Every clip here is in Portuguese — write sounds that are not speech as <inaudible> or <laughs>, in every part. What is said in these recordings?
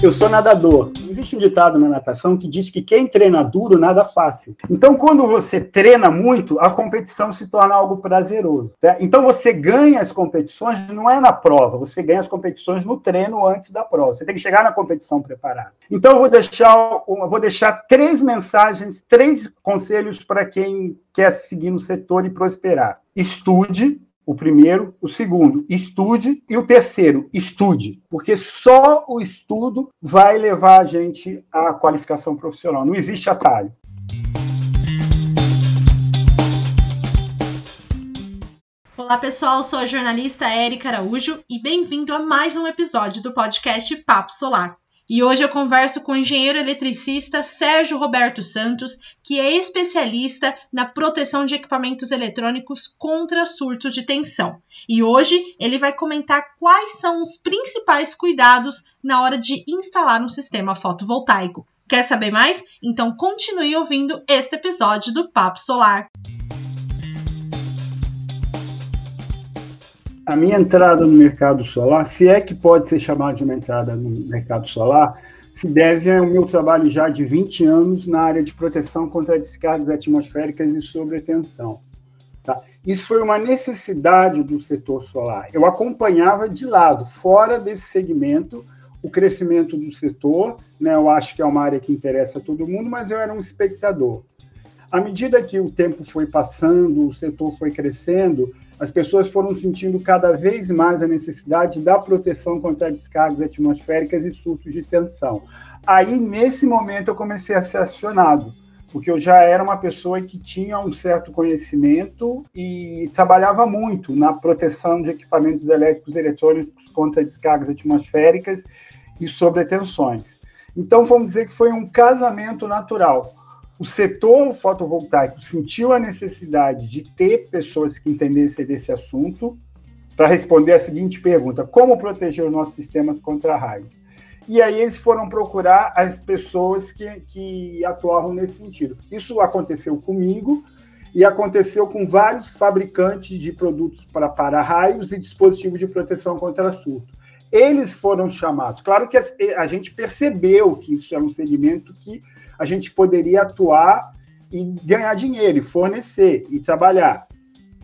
Eu sou nadador. Existe um ditado na natação que diz que quem treina duro nada fácil. Então, quando você treina muito, a competição se torna algo prazeroso. Né? Então, você ganha as competições não é na prova, você ganha as competições no treino antes da prova. Você tem que chegar na competição preparado. Então, eu vou deixar, eu vou deixar três mensagens, três conselhos para quem quer seguir no setor e prosperar. Estude, o primeiro, o segundo, estude, e o terceiro, estude, porque só o estudo vai levar a gente à qualificação profissional. Não existe atalho. Olá, pessoal. Sou a jornalista Érica Araújo e bem-vindo a mais um episódio do podcast Papo Solar. E hoje eu converso com o engenheiro eletricista Sérgio Roberto Santos, que é especialista na proteção de equipamentos eletrônicos contra surtos de tensão. E hoje ele vai comentar quais são os principais cuidados na hora de instalar um sistema fotovoltaico. Quer saber mais? Então continue ouvindo este episódio do Papo Solar. A minha entrada no mercado solar, se é que pode ser chamada de uma entrada no mercado solar, se deve ao meu trabalho já de 20 anos na área de proteção contra descargas atmosféricas e sobretensão. Tá? Isso foi uma necessidade do setor solar. Eu acompanhava de lado, fora desse segmento, o crescimento do setor. Né? Eu acho que é uma área que interessa a todo mundo, mas eu era um espectador. À medida que o tempo foi passando, o setor foi crescendo, as pessoas foram sentindo cada vez mais a necessidade da proteção contra descargas atmosféricas e surtos de tensão. Aí, nesse momento, eu comecei a ser acionado, porque eu já era uma pessoa que tinha um certo conhecimento e trabalhava muito na proteção de equipamentos elétricos e eletrônicos contra descargas atmosféricas e sobretensões. Então, vamos dizer que foi um casamento natural o setor fotovoltaico sentiu a necessidade de ter pessoas que entendessem desse assunto para responder a seguinte pergunta: como proteger os nossos sistemas contra raios? E aí eles foram procurar as pessoas que, que atuavam nesse sentido. Isso aconteceu comigo e aconteceu com vários fabricantes de produtos para para-raios e dispositivos de proteção contra surto. Eles foram chamados. Claro que a gente percebeu que isso era um segmento que a gente poderia atuar e ganhar dinheiro, e fornecer e trabalhar.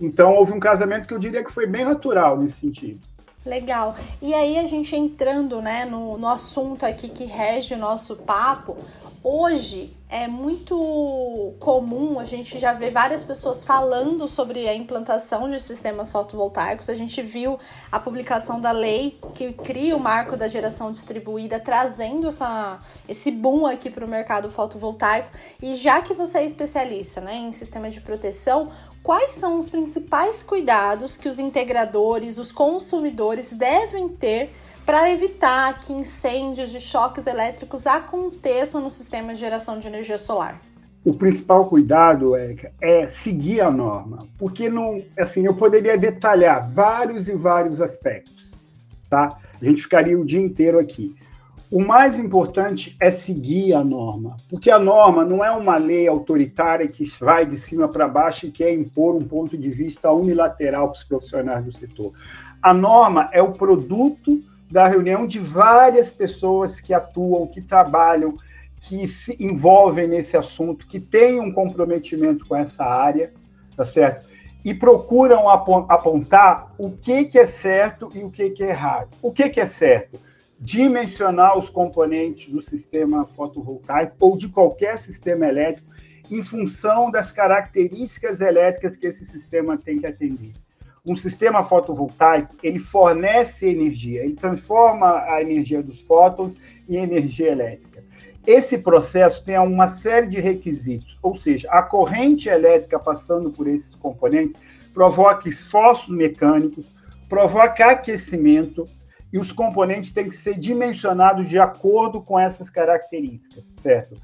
Então, houve um casamento que eu diria que foi bem natural nesse sentido. Legal. E aí, a gente entrando né, no, no assunto aqui que rege o nosso papo, hoje é muito comum a gente já ver várias pessoas falando sobre a implantação de sistemas fotovoltaicos. A gente viu a publicação da lei que cria o marco da geração distribuída, trazendo essa, esse boom aqui para o mercado fotovoltaico. E já que você é especialista né, em sistemas de proteção, quais são os principais cuidados que os integradores, os consumidores devem ter para evitar que incêndios de choques elétricos aconteçam no sistema de geração de energia solar? O principal cuidado, Érica, é seguir a norma, porque não, assim, eu poderia detalhar vários e vários aspectos, tá? A gente ficaria o dia inteiro aqui. O mais importante é seguir a norma, porque a norma não é uma lei autoritária que vai de cima para baixo e quer impor um ponto de vista unilateral para os profissionais do setor. A norma é o produto da reunião de várias pessoas que atuam, que trabalham, que se envolvem nesse assunto, que têm um comprometimento com essa área, tá certo? E procuram apontar o que, que é certo e o que, que é errado. O que, que é certo? Dimensionar os componentes do sistema fotovoltaico ou de qualquer sistema elétrico em função das características elétricas que esse sistema tem que atender um sistema fotovoltaico, ele fornece energia, ele transforma a energia dos fótons em energia elétrica. Esse processo tem uma série de requisitos, ou seja, a corrente elétrica passando por esses componentes provoca esforços mecânicos, provoca aquecimento, e os componentes têm que ser dimensionados de acordo com essas características, certo?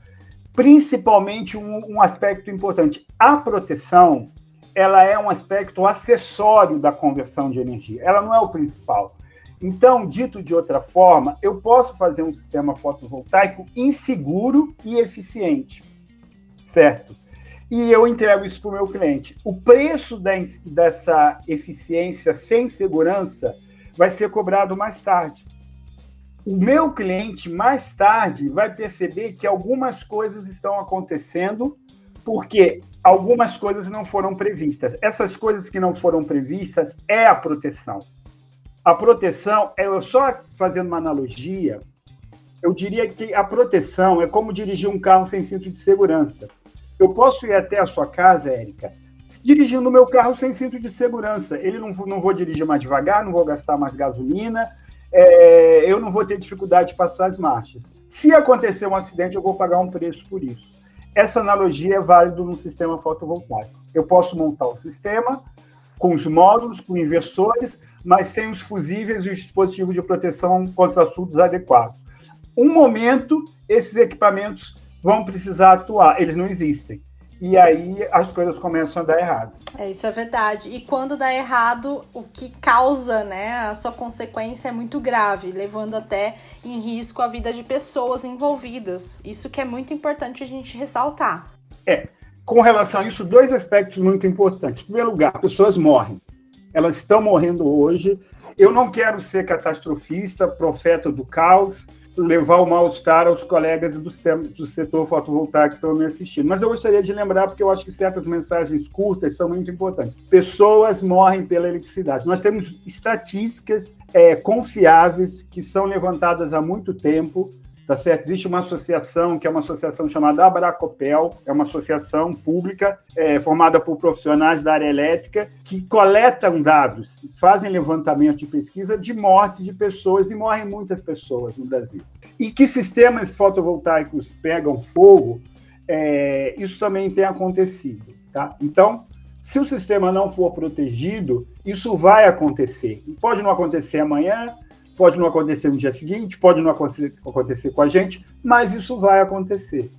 Principalmente um, um aspecto importante, a proteção ela é um aspecto acessório da conversão de energia, ela não é o principal. Então, dito de outra forma, eu posso fazer um sistema fotovoltaico inseguro e eficiente, certo? E eu entrego isso para o meu cliente. O preço dessa eficiência sem segurança vai ser cobrado mais tarde. o meu cliente mais tarde vai perceber que algumas coisas estão acontecendo porque algumas coisas não foram previstas. Essas coisas que não foram previstas é a proteção. A proteção, é, eu só fazendo uma analogia, eu diria que a proteção é como dirigir um carro sem cinto de segurança. Eu posso ir até a sua casa, Érica, dirigindo o meu carro sem cinto de segurança. Ele não, não vou dirigir mais devagar, não vou gastar mais gasolina, é, eu não vou ter dificuldade de passar as marchas. Se acontecer um acidente, eu vou pagar um preço por isso. Essa analogia é válida no sistema fotovoltaico. Eu posso montar o sistema com os módulos, com inversores, mas sem os fusíveis e os dispositivos de proteção contra surtos adequados. Um momento, esses equipamentos vão precisar atuar, eles não existem e aí as coisas começam a dar errado. É, isso é verdade. E quando dá errado, o que causa, né, a sua consequência é muito grave, levando até em risco a vida de pessoas envolvidas. Isso que é muito importante a gente ressaltar. É. Com relação a isso, dois aspectos muito importantes. Em primeiro lugar, pessoas morrem. Elas estão morrendo hoje. Eu não quero ser catastrofista, profeta do caos, levar o mal-estar aos colegas do, do setor fotovoltaico que estão me assistindo. Mas eu gostaria de lembrar, porque eu acho que certas mensagens curtas são muito importantes. Pessoas morrem pela eletricidade. Nós temos estatísticas é, confiáveis que são levantadas há muito tempo tá certo? Existe uma associação, que é uma associação chamada Abracopel, é uma associação pública é, formada por profissionais da área elétrica que coletam dados, fazem levantamento de pesquisa de morte de pessoas, e morrem muitas pessoas no Brasil. E que sistemas fotovoltaicos pegam fogo, é, isso também tem acontecido, tá? Então, se o sistema não for protegido, isso vai acontecer. Pode não acontecer amanhã, Pode não acontecer no dia seguinte, pode não acontecer, com a gente, mas isso vai acontecer.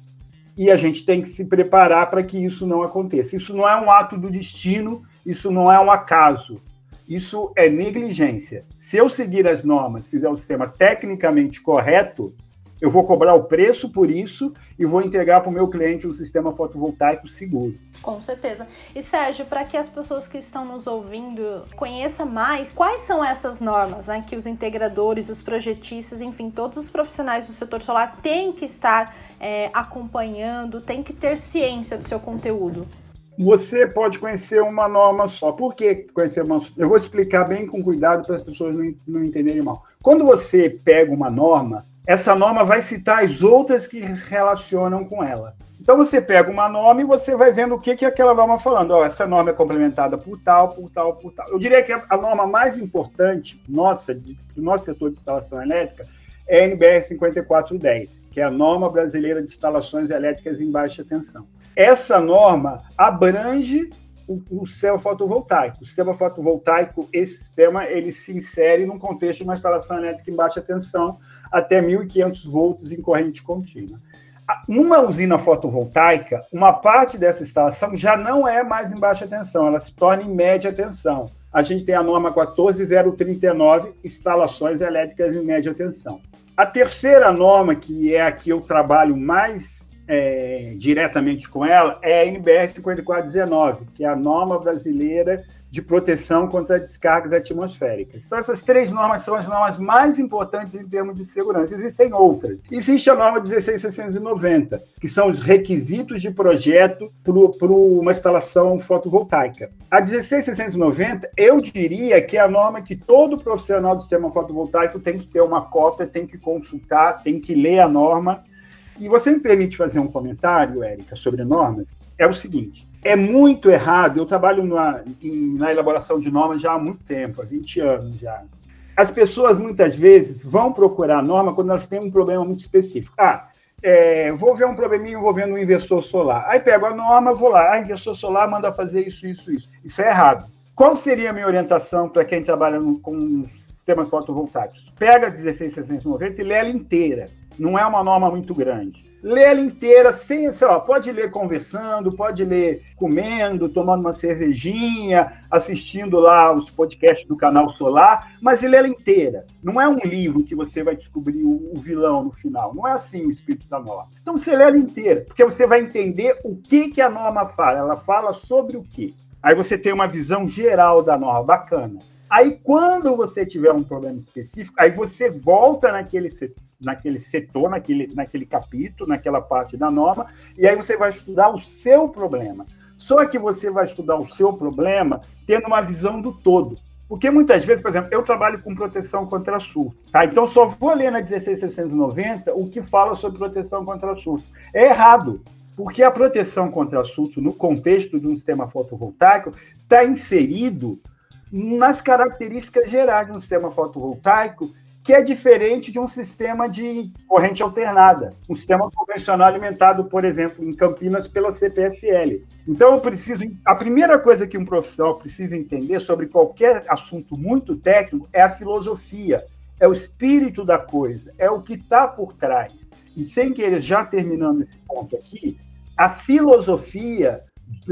E a gente tem que se preparar para que isso não aconteça. Isso não é um ato do destino, isso não é um acaso. Isso é negligência. Se eu seguir as normas, fizer o sistema tecnicamente correto, eu vou cobrar o preço por isso e vou entregar para o meu cliente um sistema fotovoltaico seguro. Com certeza. E Sérgio, para que as pessoas que estão nos ouvindo conheçam mais, quais são essas normas né, que os integradores, os projetistas, enfim, todos os profissionais do setor solar têm que estar é, acompanhando, têm que ter ciência do seu conteúdo? Você pode conhecer uma norma só. Por que conhecer uma Eu vou explicar bem com cuidado para as pessoas não, não entenderem mal. Quando você pega uma norma, essa norma vai citar as outras que se relacionam com ela. Então você pega uma norma e você vai vendo o que, que aquela norma falando. Oh, essa norma é complementada por tal, por tal, por tal. Eu diria que a norma mais importante nossa, do nosso setor de instalação elétrica, é a NBR 5410, que é a norma brasileira de instalações elétricas em baixa tensão. Essa norma abrange o, o sistema fotovoltaico. O sistema fotovoltaico, esse sistema, ele se insere num contexto de uma instalação elétrica em baixa tensão, até 1.500 volts em corrente contínua. Numa usina fotovoltaica, uma parte dessa instalação já não é mais em baixa tensão, ela se torna em média tensão. A gente tem a norma 14039, instalações elétricas em média tensão. A terceira norma, que é a que eu trabalho mais é, diretamente com ela, é a NBR 5419, que é a norma brasileira de proteção contra descargas atmosféricas. Então, essas três normas são as normas mais importantes em termos de segurança. Existem outras. Existe a norma 16690, que são os requisitos de projeto para uma instalação fotovoltaica. A 16690, eu diria que é a norma que todo profissional do sistema fotovoltaico tem que ter uma cópia, tem que consultar, tem que ler a norma. E você me permite fazer um comentário, Érica, sobre normas? É o seguinte: é muito errado. Eu trabalho na, na elaboração de normas já há muito tempo, há 20 anos já. As pessoas muitas vezes vão procurar a norma quando elas têm um problema muito específico. Ah, é, vou ver um probleminha envolvendo um inversor solar. Aí pego a norma, vou lá, ah, inversor solar manda fazer isso, isso, isso. Isso é errado. Qual seria a minha orientação para quem trabalha com sistemas fotovoltaicos? Pega a 16690 e lê ela inteira. Não é uma norma muito grande lê ela inteira, sem, sei lá, pode ler conversando, pode ler comendo, tomando uma cervejinha, assistindo lá os podcasts do canal Solar, mas lê ela inteira. Não é um livro que você vai descobrir o, vilão no final. Não é assim o espírito da norma. Então você lê ela inteira, porque você vai entender o que, que a norma fala. Ela fala sobre o quê? Aí você tem uma visão geral da norma, bacana. Aí, quando você tiver um problema específico, aí você volta naquele, naquele setor, naquele, naquele capítulo, naquela parte da norma, e aí você vai estudar o seu problema. Só que você vai estudar o seu problema tendo uma visão do todo. Porque muitas vezes, por exemplo, eu trabalho com proteção contra surto, tá? Então só vou ler na 16690 o que fala sobre proteção contra surtos. É errado, porque a proteção contra surto no contexto de um sistema fotovoltaico está inserido nas características gerais de um sistema fotovoltaico que é diferente de um sistema de corrente alternada, um sistema convencional alimentado, por exemplo, em Campinas pela CPFL. Então, eu preciso. A primeira coisa que um profissional precisa entender sobre qualquer assunto muito técnico é a filosofia, é o espírito da coisa, é o que está por trás. E sem querer, já terminando esse ponto aqui, a filosofia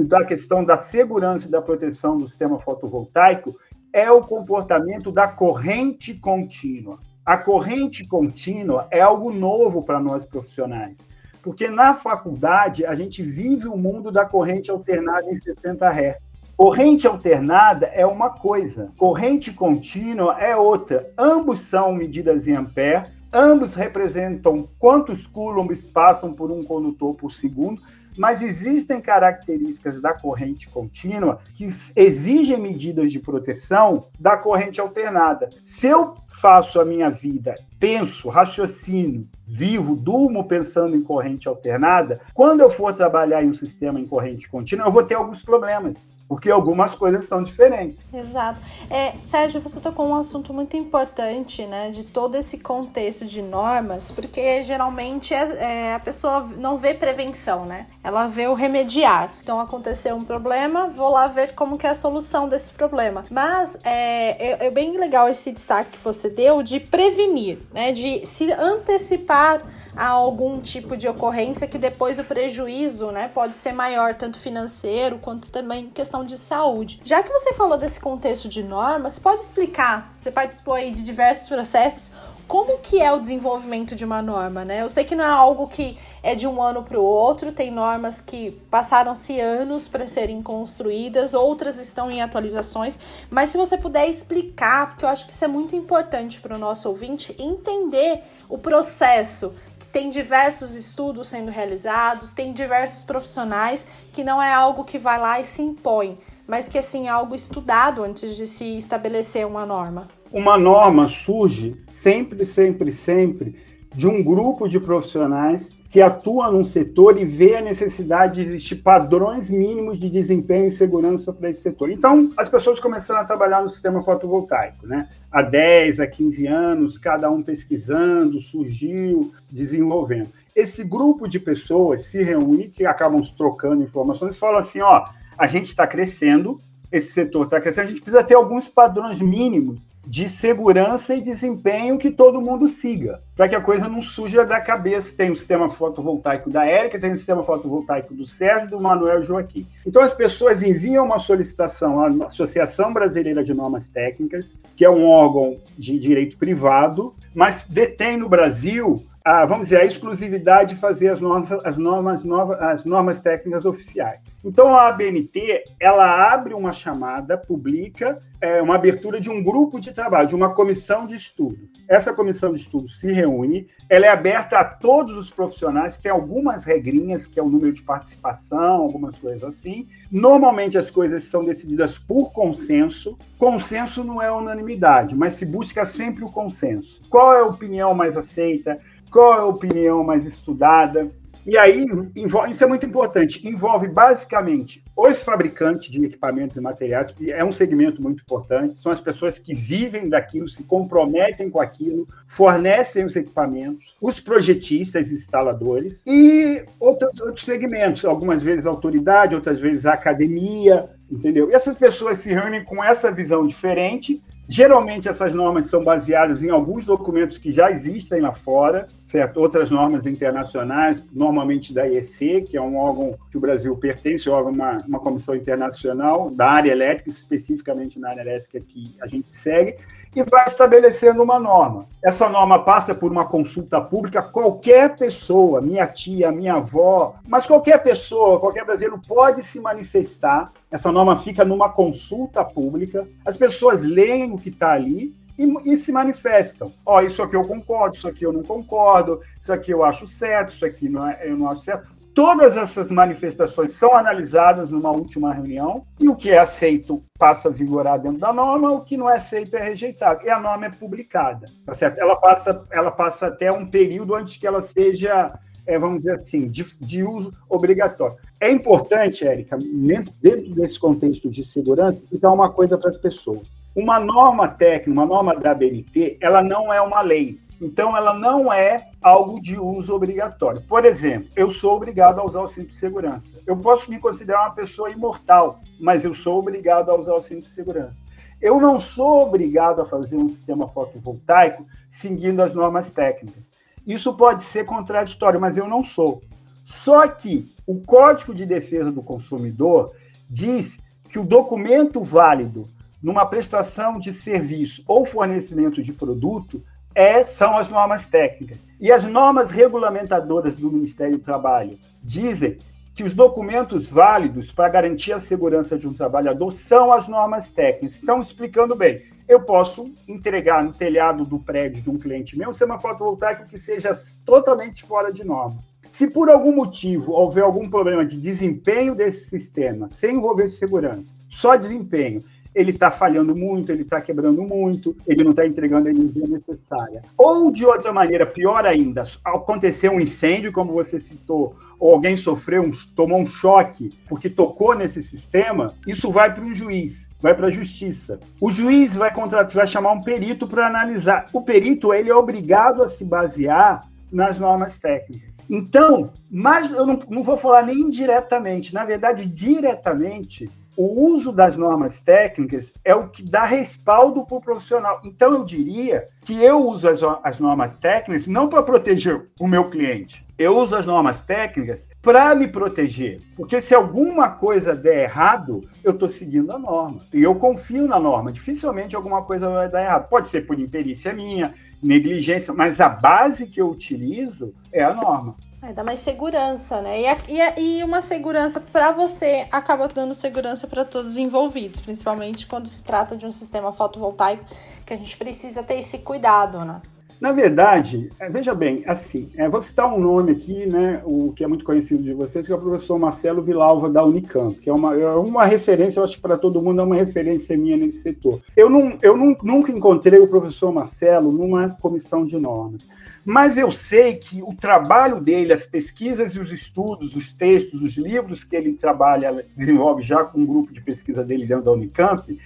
da questão da segurança e da proteção do sistema fotovoltaico é o comportamento da corrente contínua. A corrente contínua é algo novo para nós profissionais, porque na faculdade a gente vive o mundo da corrente alternada em 60 Hz. Corrente alternada é uma coisa, corrente contínua é outra. Ambos são medidas em ampere, ambos representam quantos coulombs passam por um condutor por segundo, mas existem características da corrente contínua que exigem medidas de proteção da corrente alternada. Se eu faço a minha vida, penso, raciocínio, vivo, durmo pensando em corrente alternada, quando eu for trabalhar em um sistema em corrente contínua, eu vou ter alguns problemas porque algumas coisas são diferentes. Exato. É, Sérgio, você tocou um assunto muito importante, né, de todo esse contexto de normas, porque geralmente é, é, a pessoa não vê prevenção, né? Ela vê o remediar. Então aconteceu um problema, vou lá ver como que é a solução desse problema. Mas é, é, é bem legal esse destaque que você deu de prevenir, né, de se antecipar a algum tipo de ocorrência que depois o prejuízo, né, pode ser maior, tanto financeiro quanto também questão de saúde. Já que você falou desse contexto de normas, pode explicar? Você participou aí de diversos processos. Como que é o desenvolvimento de uma norma, né? Eu sei que não é algo que é de um ano para o outro, tem normas que passaram-se anos para serem construídas, outras estão em atualizações, mas se você puder explicar, porque eu acho que isso é muito importante para o nosso ouvinte entender o processo tem diversos estudos sendo realizados, tem diversos profissionais que não é algo que vai lá e se impõe, mas que assim é algo estudado antes de se estabelecer uma norma. Uma norma surge sempre, sempre, sempre de um grupo de profissionais que atua num setor e vê a necessidade de existir padrões mínimos de desempenho e segurança para esse setor. Então, as pessoas começaram a trabalhar no sistema fotovoltaico, né? Há 10, a 15 anos, cada um pesquisando, surgiu, desenvolvendo. Esse grupo de pessoas se reúne, que acabam trocando informações, e falam assim: ó, a gente está crescendo, esse setor está crescendo, a gente precisa ter alguns padrões mínimos de segurança e desempenho que todo mundo siga, para que a coisa não suja da cabeça. Tem o sistema fotovoltaico da Érica, tem o sistema fotovoltaico do Sérgio, do Manuel Joaquim. Então as pessoas enviam uma solicitação à Associação Brasileira de Normas Técnicas, que é um órgão de direito privado, mas detém no Brasil a, vamos dizer, a exclusividade de fazer as normas, as normas, novas, as normas técnicas oficiais. Então a ABNT ela abre uma chamada, publica é, uma abertura de um grupo de trabalho, de uma comissão de estudo. Essa comissão de estudo se reúne, ela é aberta a todos os profissionais, tem algumas regrinhas, que é o número de participação, algumas coisas assim. Normalmente as coisas são decididas por consenso. Consenso não é unanimidade, mas se busca sempre o consenso. Qual é a opinião mais aceita? Qual é a opinião mais estudada. E aí, envolve, isso é muito importante, envolve basicamente os fabricantes de equipamentos e materiais, que é um segmento muito importante, são as pessoas que vivem daquilo, se comprometem com aquilo, fornecem os equipamentos, os projetistas instaladores, e outros, outros segmentos, algumas vezes autoridade, outras vezes academia, entendeu? E essas pessoas se reúnem com essa visão diferente Geralmente essas normas são baseadas em alguns documentos que já existem lá fora, certo? Outras normas internacionais, normalmente da IEC, que é um órgão que o Brasil pertence, órgão uma, uma comissão internacional da área elétrica, especificamente na área elétrica que a gente segue. E vai estabelecendo uma norma. Essa norma passa por uma consulta pública, qualquer pessoa, minha tia, minha avó, mas qualquer pessoa, qualquer brasileiro pode se manifestar. Essa norma fica numa consulta pública, as pessoas leem o que está ali e, e, se manifestam. Ó, oh, isso aqui eu concordo, isso aqui eu não concordo, isso aqui eu acho certo, isso aqui não é, eu não acho certo. Todas essas manifestações são analisadas numa última reunião e o que é aceito passa a vigorar dentro da norma, o que não é aceito é rejeitado. E a norma é publicada, tá certo? Ela passa, ela passa até um período antes que ela seja, é, vamos dizer assim, de, de uso obrigatório. É importante, Érica, dentro, dentro desse contexto de segurança, explicar uma coisa para as pessoas. Uma norma técnica, uma norma da ABNT, ela não é uma lei. Então, ela não é algo de uso obrigatório. Por exemplo, eu sou obrigado a usar o cinto de segurança. Eu posso me considerar uma pessoa imortal, mas eu sou obrigado a usar o cinto de segurança. Eu não sou obrigado a fazer um sistema fotovoltaico seguindo as normas técnicas. Isso pode ser contraditório, mas eu não sou. Só que o Código de Defesa do Consumidor diz que o documento válido numa prestação de serviço ou fornecimento de produto é, são as normas técnicas. E as normas regulamentadoras do Ministério do Trabalho dizem que os documentos válidos para garantir a segurança de um trabalhador são as normas técnicas. Então, explicando bem, eu posso entregar no telhado do prédio de um cliente meu um sistema fotovoltaico que seja totalmente fora de norma. Se por algum motivo houver algum problema de desempenho desse sistema, sem envolver segurança, só desempenho, ele está falhando muito, ele está quebrando muito, ele não está entregando a energia necessária. Ou, de outra maneira, pior ainda, aconteceu um incêndio, como você citou, ou alguém sofreu, um, tomou um choque porque tocou nesse sistema, isso vai para um juiz vai para a justiça. O juiz vai contratar, vai chamar um perito para analisar. O perito ele é obrigado a se basear nas normas técnicas. Então, mas eu não, não vou falar nem indiretamente, na verdade, diretamente, o uso das normas técnicas é o que dá respaldo para o profissional. Então, eu diria que eu uso as, as normas técnicas não para proteger o meu cliente. Eu uso as normas técnicas para me proteger. Porque se alguma coisa der errado, eu estou seguindo a norma. E eu confio na norma. Dificilmente alguma coisa vai dar errado. Pode ser por imperícia minha, negligência, mas a base que eu utilizo é a norma. É, dá mais segurança, né? E, e, e uma segurança para você acaba dando segurança para todos os envolvidos, principalmente quando se trata de um sistema fotovoltaico que a gente precisa ter esse cuidado, né? Na verdade, é, veja bem, assim, é, vou citar um nome aqui, né, o que é muito conhecido de vocês, que é o professor Marcelo Vilalva, da Unicamp, que é uma, é uma referência, eu acho que para todo mundo é uma referência minha nesse setor. Eu, não, eu não, nunca encontrei o professor Marcelo numa comissão de normas, mas eu sei que o trabalho dele, as pesquisas e os estudos, os textos, os livros que ele trabalha, desenvolve já com um grupo de pesquisa dele dentro da Unicamp,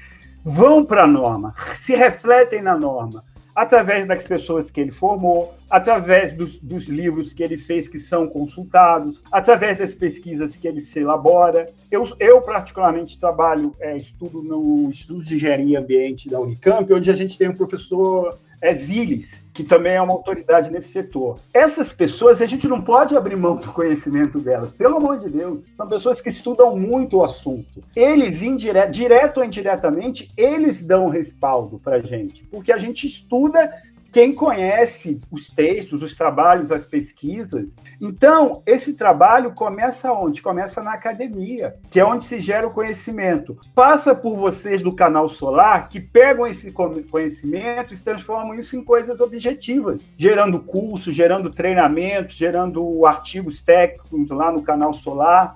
vão para a norma, se refletem na norma através das pessoas que ele formou, através dos, dos, livros que ele fez que são consultados, através das pesquisas que ele se elabora. Eu, eu particularmente, trabalho, é, estudo no Instituto de Engenharia Ambiente da Unicamp, onde a gente tem um professor é Zilis, que também é uma autoridade nesse setor. Essas pessoas, a gente não pode abrir mão do conhecimento delas, pelo amor de Deus. São pessoas que estudam muito o assunto. Eles, indireto, direto ou indiretamente, eles dão respaldo para a gente, porque a gente estuda quem conhece os textos, os trabalhos, as pesquisas. Então, esse trabalho começa onde? Começa na academia, que é onde se gera o conhecimento. Passa por vocês do canal solar, que pegam esse conhecimento e transformam isso em coisas objetivas, gerando cursos, gerando treinamentos, gerando artigos técnicos lá no canal solar.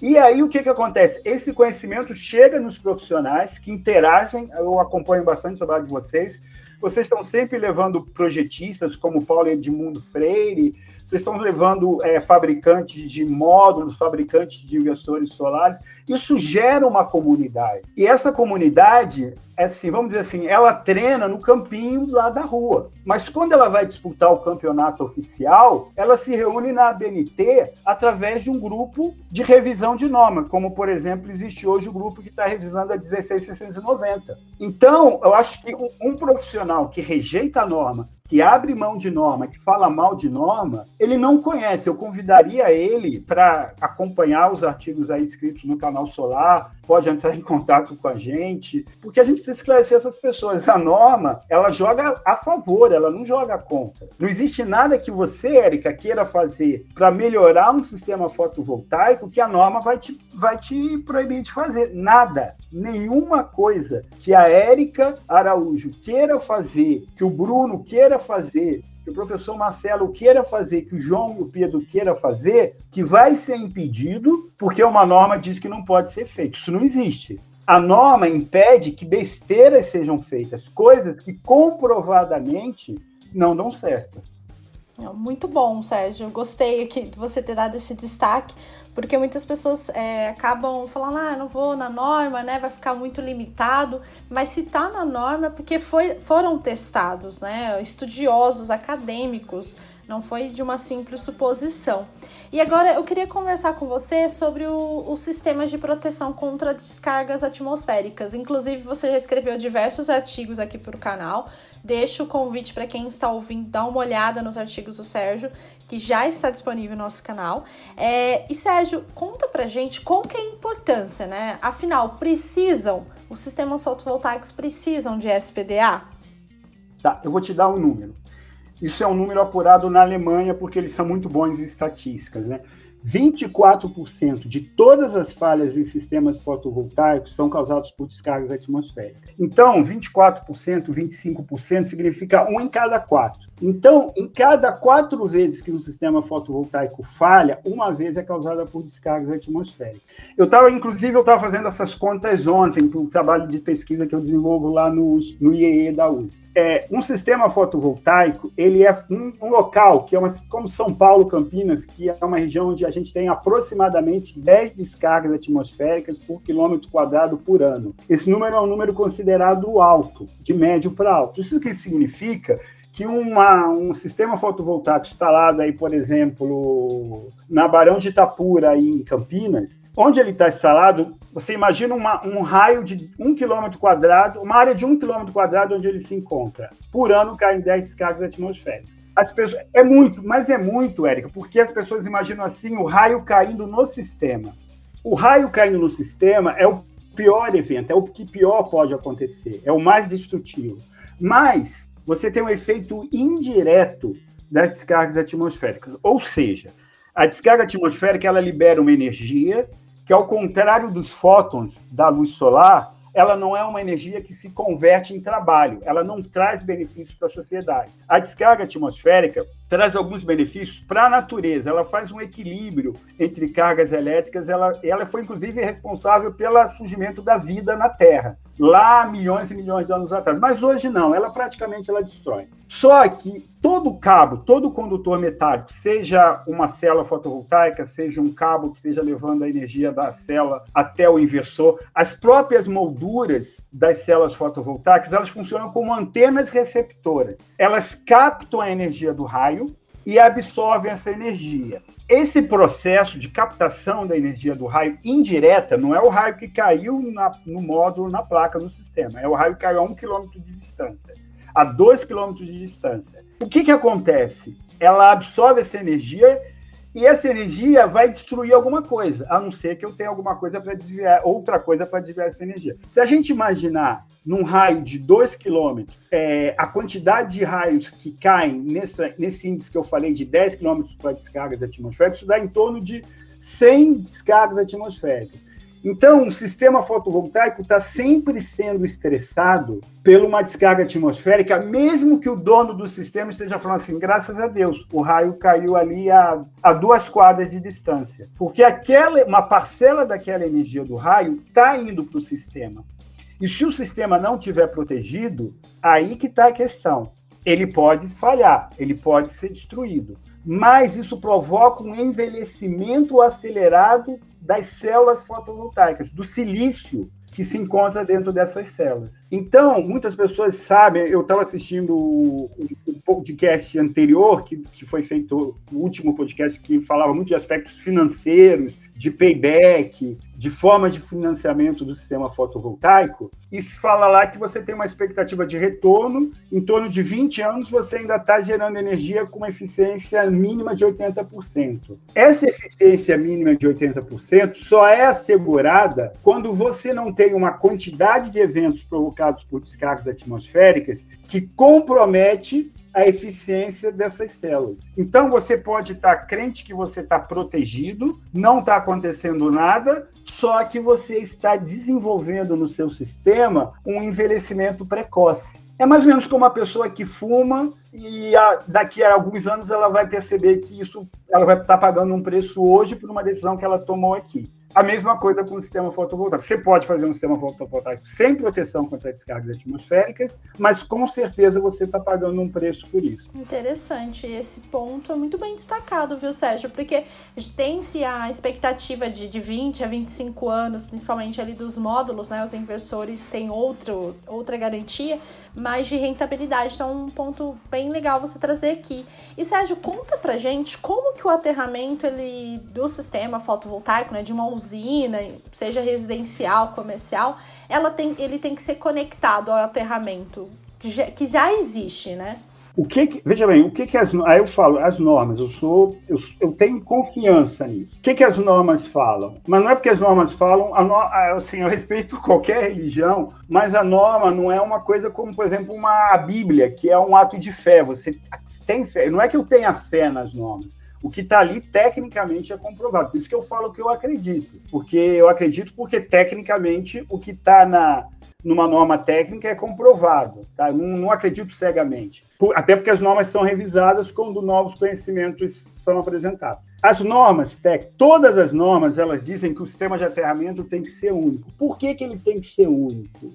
E aí o que, que acontece? Esse conhecimento chega nos profissionais que interagem, eu acompanho bastante o trabalho de vocês, vocês estão sempre levando projetistas como Paulo Edmundo Freire, vocês estão levando é, fabricantes de módulos, fabricantes de inversores solares. Isso gera uma comunidade. E essa comunidade, é assim, vamos dizer assim, ela treina no campinho lá da rua. Mas quando ela vai disputar o campeonato oficial, ela se reúne na ABNT através de um grupo de revisão de norma, como, por exemplo, existe hoje o grupo que está revisando a 16690. Então, eu acho que um, um profissional que rejeita a norma que abre mão de norma, que fala mal de norma, ele não conhece. Eu convidaria ele para acompanhar os artigos aí escritos no canal Solar, pode entrar em contato com a gente, porque a gente precisa esclarecer essas pessoas. A norma, ela joga a favor, ela não joga contra. Não existe nada que você, Érica, queira fazer para melhorar um sistema fotovoltaico que a norma vai te, vai te proibir de fazer. Nada. Nenhuma coisa que a Érica Araújo queira fazer, que o Bruno queira fazer, que o professor Marcelo queira fazer, que o João e o Pedro queira fazer, que vai ser impedido, porque uma norma diz que não pode ser feito. Isso não existe. A norma impede que besteiras sejam feitas, coisas que comprovadamente não dão certo. Muito bom, Sérgio. Gostei aqui de você ter dado esse destaque, porque muitas pessoas é, acabam falando, ah, não vou na norma, né? Vai ficar muito limitado. Mas se tá na norma, é porque foi, foram testados, né? Estudiosos, acadêmicos, não foi de uma simples suposição. E agora eu queria conversar com você sobre o, o sistema de proteção contra descargas atmosféricas. Inclusive, você já escreveu diversos artigos aqui para o canal. Deixo o convite para quem está ouvindo dar uma olhada nos artigos do Sérgio, que já está disponível no nosso canal. É, e Sérgio, conta pra gente qual que é a importância, né? Afinal, precisam, os sistemas fotovoltaicos precisam de SPDA? Tá, eu vou te dar um número. Isso é um número apurado na Alemanha, porque eles são muito bons em estatísticas, né? 24% de todas as falhas em sistemas fotovoltaicos são causadas por descargas atmosféricas. Então, 24%, 25% significa um em cada quatro. Então, em cada quatro vezes que um sistema fotovoltaico falha, uma vez é causada por descargas atmosféricas. Eu estava, inclusive, eu estava fazendo essas contas ontem para o trabalho de pesquisa que eu desenvolvo lá no, no IEE da USP é, um sistema fotovoltaico, ele é um, um, local, que é uma, como São Paulo, Campinas, que é uma região onde a gente tem aproximadamente 10 descargas atmosféricas por quilômetro quadrado por ano. Esse número é um número considerado alto, de médio para alto. Isso que significa que uma, um sistema fotovoltaico instalado aí, por exemplo, na Barão de Itapura, aí em Campinas, onde ele está instalado, você imagina uma, um raio de um quilômetro quadrado, uma área de um quilômetro quadrado onde ele se encontra. Por ano caem 10 descargas atmosféricas. As pessoas, é muito, mas é muito, Érica, porque as pessoas imaginam assim o raio caindo no sistema. O raio caindo no sistema é o pior evento, é o que pior pode acontecer, é o mais destrutivo. Mas você tem um efeito indireto das descargas atmosféricas. Ou seja, a descarga atmosférica ela libera uma energia que, ao contrário dos fótons da luz solar, ela não é uma energia que se converte em trabalho, ela não traz benefícios para a sociedade. A descarga atmosférica traz alguns benefícios para a natureza, ela faz um equilíbrio entre cargas elétricas, ela, ela foi inclusive responsável pelo surgimento da vida na Terra lá milhões e milhões de anos atrás. Mas hoje não, ela praticamente ela destrói. Só que todo cabo, todo condutor metálico, seja uma célula fotovoltaica, seja um cabo que esteja levando a energia da célula até o inversor, as próprias molduras das células fotovoltaicas, elas funcionam como antenas receptoras. Elas captam a energia do raio e absorvem essa energia. Esse processo de captação da energia do raio indireta não é o raio que caiu na, no módulo, na placa, no sistema. É o raio que caiu a um quilômetro de distância, a dois quilômetros de distância. O que, que acontece? Ela absorve essa energia e essa energia vai destruir alguma coisa, a não ser que eu tenha alguma coisa para desviar, outra coisa para desviar essa energia. Se a gente imaginar num raio de 2 quilômetros, é, a quantidade de raios que caem nessa, nesse índice que eu falei de 10 quilômetros para descargas atmosféricas, isso dá em torno de 100 descargas atmosféricas. Então, o sistema fotovoltaico está sempre sendo estressado por uma descarga atmosférica, mesmo que o dono do sistema esteja falando assim, graças a Deus, o raio caiu ali a, a duas quadras de distância. Porque aquela, uma parcela daquela energia do raio está indo para o sistema. E se o sistema não tiver protegido, aí que está a questão. Ele pode falhar, ele pode ser destruído. Mas isso provoca um envelhecimento acelerado das células fotovoltaicas, do silício que se encontra dentro dessas células. Então, muitas pessoas sabem, eu estava assistindo o, o, podcast anterior, que, que foi feito, o último podcast, que falava muito de aspectos financeiros, de payback, de formas de financiamento do sistema fotovoltaico, e se fala lá que você tem uma expectativa de retorno, em torno de 20 anos você ainda está gerando energia com uma eficiência mínima de 80%. Essa eficiência mínima de 80% só é assegurada quando você não tem uma quantidade de eventos provocados por descargas atmosféricas que compromete a eficiência dessas células. Então você pode estar crente que você está protegido, não está acontecendo nada, só que você está desenvolvendo no seu sistema um envelhecimento precoce. É mais ou menos como uma pessoa que fuma e daqui a alguns anos ela vai perceber que isso ela vai estar pagando um preço hoje por uma decisão que ela tomou aqui. A mesma coisa com o sistema fotovoltaico. Você pode fazer um sistema fotovoltaico sem proteção contra descargas atmosféricas, mas com certeza você está pagando um preço por isso. Interessante. Esse ponto é muito bem destacado, viu, Sérgio? Porque tem-se a expectativa de, de 20 a 25 anos, principalmente ali dos módulos, né? Os inversores têm outro, outra garantia, mas de rentabilidade. Então, um ponto bem legal você trazer aqui. E Sérgio, conta pra gente como que o aterramento ele, do sistema fotovoltaico, né, de uma usina, seja residencial, comercial, ela tem, ele tem que ser conectado ao aterramento que já, que já existe, né? O que, que, veja bem, o que que as aí eu falo as normas, eu sou eu, eu tenho confiança nisso. O que que as normas falam? Mas não é porque as normas falam, a no, assim, eu respeito <laughs> qualquer religião, mas a norma não é uma coisa como, por exemplo, uma a Bíblia, que é um ato de fé. Você tem fé, não é que eu tenha fé nas normas. O que está ali tecnicamente é comprovado. Por isso que eu falo que eu acredito. Porque eu acredito porque tecnicamente o que está na numa norma técnica é comprovado, tá? Não, não acredito cegamente. Até porque as normas são revisadas quando novos conhecimentos são apresentados. As normas TEC, todas as normas, elas dizem que o sistema de aterramento tem que ser único. Por que, que ele tem que ser único?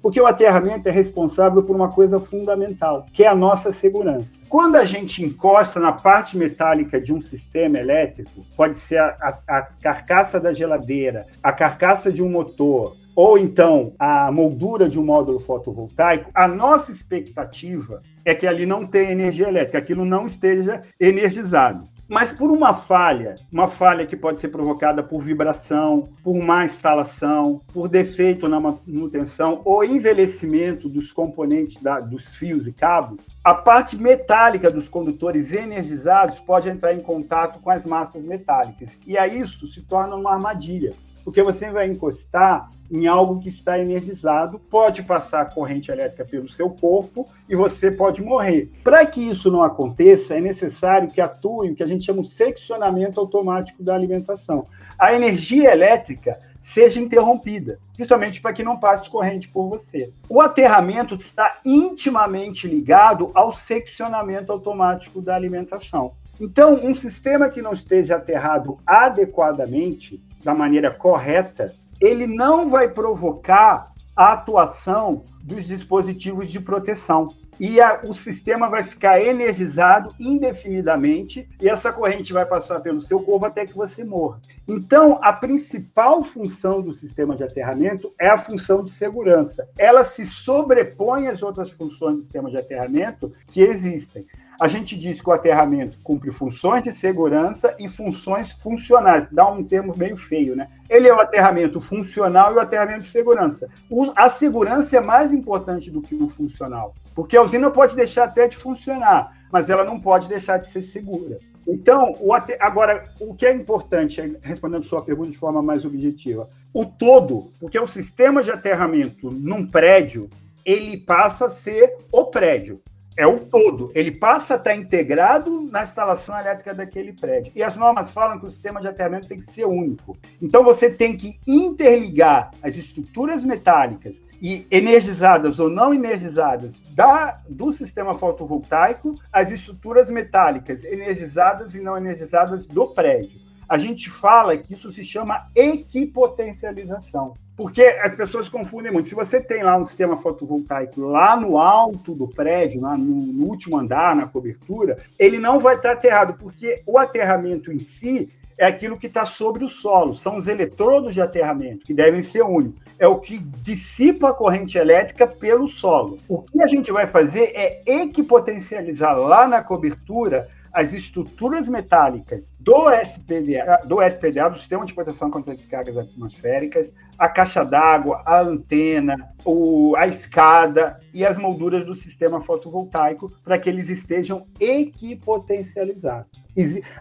Porque o aterramento é responsável por uma coisa fundamental, que é a nossa segurança. Quando a gente encosta na parte metálica de um sistema elétrico, pode ser a, a, a carcaça da geladeira, a carcaça de um motor, ou então a moldura de um módulo fotovoltaico, a nossa expectativa é que ali não tenha energia elétrica, aquilo não esteja energizado. Mas por uma falha, uma falha que pode ser provocada por vibração, por má instalação, por defeito na manutenção ou envelhecimento dos componentes da, dos fios e cabos, a parte metálica dos condutores energizados pode entrar em contato com as massas metálicas. E aí isso se torna uma armadilha porque você vai encostar em algo que está energizado, pode passar corrente elétrica pelo seu corpo e você pode morrer. Para que isso não aconteça, é necessário que atue o que a gente chama de seccionamento automático da alimentação. A energia elétrica seja interrompida, justamente para que não passe corrente por você. O aterramento está intimamente ligado ao seccionamento automático da alimentação. Então, um sistema que não esteja aterrado adequadamente, da maneira correta, ele não vai provocar a atuação dos dispositivos de proteção. E a, o sistema vai ficar energizado indefinidamente e essa corrente vai passar pelo seu corpo até que você morra. Então, a principal função do sistema de aterramento é a função de segurança. Ela se sobrepõe às outras funções do sistema de aterramento que existem a gente diz que o aterramento cumpre funções de segurança e funções funcionais. Dá um termo meio feio, né? Ele é o aterramento funcional e o aterramento de segurança. a segurança é mais importante do que o funcional, porque a usina pode deixar até de funcionar, mas ela não pode deixar de ser segura. Então, o agora, o que é importante, respondendo sua pergunta de forma mais objetiva, o todo, porque o sistema de aterramento num prédio, ele passa a ser o prédio é o todo. Ele passa a estar integrado na instalação elétrica daquele prédio. E as normas falam que o sistema de aterramento tem que ser único. Então você tem que interligar as estruturas metálicas e energizadas ou não energizadas da, do sistema fotovoltaico às estruturas metálicas energizadas e não energizadas do prédio. A gente fala que isso se chama equipotencialização. Porque as pessoas confundem muito. Se você tem lá um sistema fotovoltaico lá no alto do prédio, lá no, no último andar, na cobertura, ele não vai estar aterrado, porque o aterramento em si é aquilo que está sobre o solo, são os eletrodos de aterramento, que devem ser únicos. É o que dissipa a corrente elétrica pelo solo. O que a gente vai fazer é equipotencializar lá na cobertura as estruturas metálicas do SPDA, do SPDA, do Sistema de Proteção contra Descargas Atmosféricas, a caixa d'água, a antena, o, a escada e as molduras do sistema fotovoltaico para que eles estejam equipotencializados.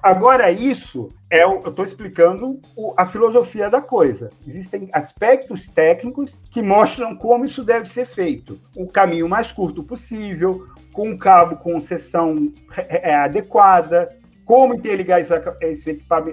Agora, isso é eu estou explicando a filosofia da coisa. Existem aspectos técnicos que mostram como isso deve ser feito. O caminho mais curto possível, com um cabo com seção é, é, adequada, como interligar esse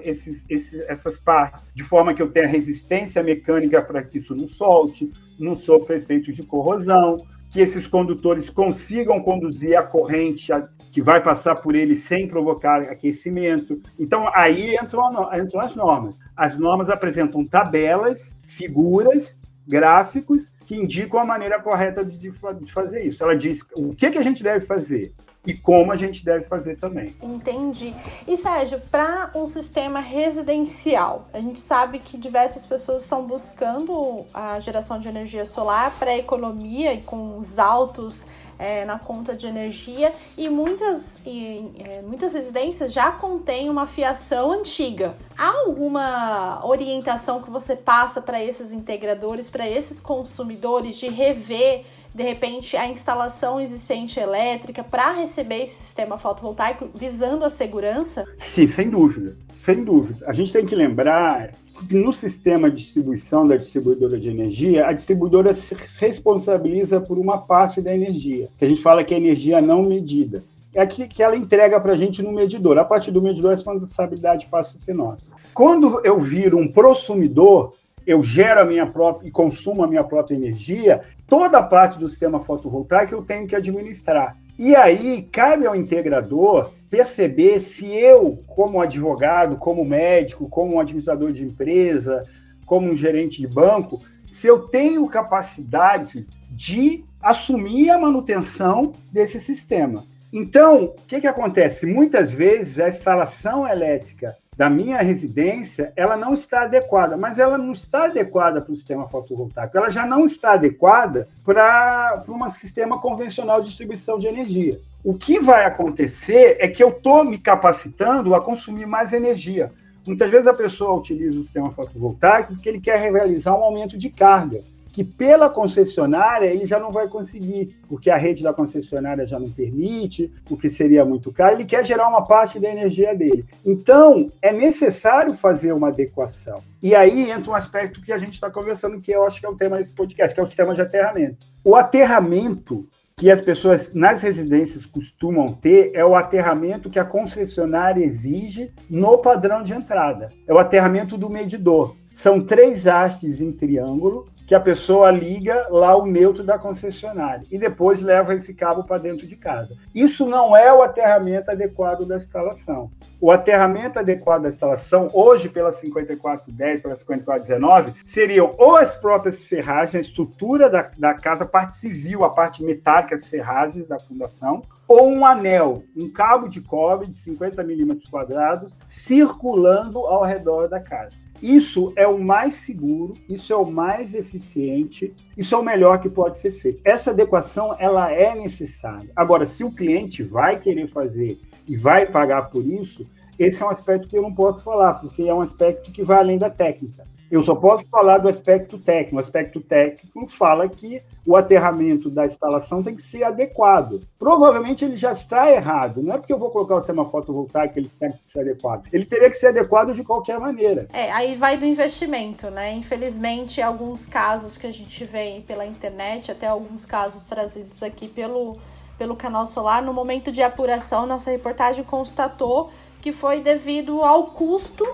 esses, esses, essas partes de forma que eu tenha resistência mecânica para que isso não solte, não sofra efeitos de corrosão, que esses condutores consigam conduzir a corrente que vai passar por ele sem provocar aquecimento. Então, aí entram, entram as normas. As normas apresentam tabelas, figuras, gráficos que indicam a maneira correta de, de fazer isso. Ela diz o que, que a gente deve fazer, e como a gente deve fazer também. Entendi. E Sérgio, para um sistema residencial, a gente sabe que diversas pessoas estão buscando a geração de energia solar para economia e com os altos é, na conta de energia e muitas, e, é, muitas residências já contêm uma fiação antiga. Há alguma orientação que você passa para esses integradores, para esses consumidores de rever de repente, a instalação existente elétrica para receber esse sistema fotovoltaico, visando a segurança? Sim, sem dúvida, sem dúvida. A gente tem que lembrar no sistema de distribuição da distribuidora de energia, a distribuidora se responsabiliza por uma parte da energia, que a gente fala que é energia não medida. É aqui que ela entrega para a gente no medidor. A partir do medidor, a responsabilidade passa a ser nossa. Quando eu viro um prosumidor, eu gero a minha própria e consumo a minha própria energia, toda a parte do sistema fotovoltaico eu tenho que administrar. E aí cabe ao integrador perceber se eu, como advogado, como médico, como administrador de empresa, como um gerente de banco, se eu tenho capacidade de assumir a manutenção desse sistema. Então, o que, que acontece? Muitas vezes a instalação elétrica da minha residência, ela não está adequada, mas ela não está adequada para o sistema fotovoltaico, ela já não está adequada para um sistema convencional de distribuição de energia. O que vai acontecer é que eu estou me capacitando a consumir mais energia. Muitas vezes a pessoa utiliza o sistema fotovoltaico porque ele quer realizar um aumento de carga que pela concessionária ele já não vai conseguir, porque a rede da concessionária já não permite, o que seria muito caro, ele quer gerar uma parte da energia dele. Então, é necessário fazer uma adequação. E aí entra um aspecto que a gente está conversando, que eu acho que é o tema desse podcast, que é o sistema de aterramento. O aterramento que as pessoas nas residências costumam ter é o aterramento que a concessionária exige no padrão de entrada. É o aterramento do medidor. São três hastes em triângulo que a pessoa liga lá o neutro da concessionária e depois leva esse cabo para dentro de casa. Isso não é o aterramento adequado da instalação. O aterramento adequado da instalação, hoje pela 5410, pela 5419, seriam ou as próprias ferragens, a estrutura da, da casa, a parte civil, a parte metálica, as ferragens da fundação, ou um anel, um cabo de cobre de 50 milímetros quadrados, circulando ao redor da casa. Isso é o mais seguro, isso é o mais eficiente, isso é o melhor que pode ser feito. Essa adequação ela é necessária. Agora, se o cliente vai querer fazer e vai pagar por isso, esse é um aspecto que eu não posso falar, porque é um aspecto que vai além da técnica. Eu só posso falar do aspecto técnico. O aspecto técnico fala que o aterramento da instalação tem que ser adequado. Provavelmente ele já está errado. Não é porque eu vou colocar o sistema fotovoltaico que ele tem que ser adequado. Ele teria que ser adequado de qualquer maneira. É, aí vai do investimento, né? Infelizmente, alguns casos que a gente vê pela internet, até alguns casos trazidos aqui pelo, pelo canal Solar, no momento de apuração, nossa reportagem constatou que foi devido ao custo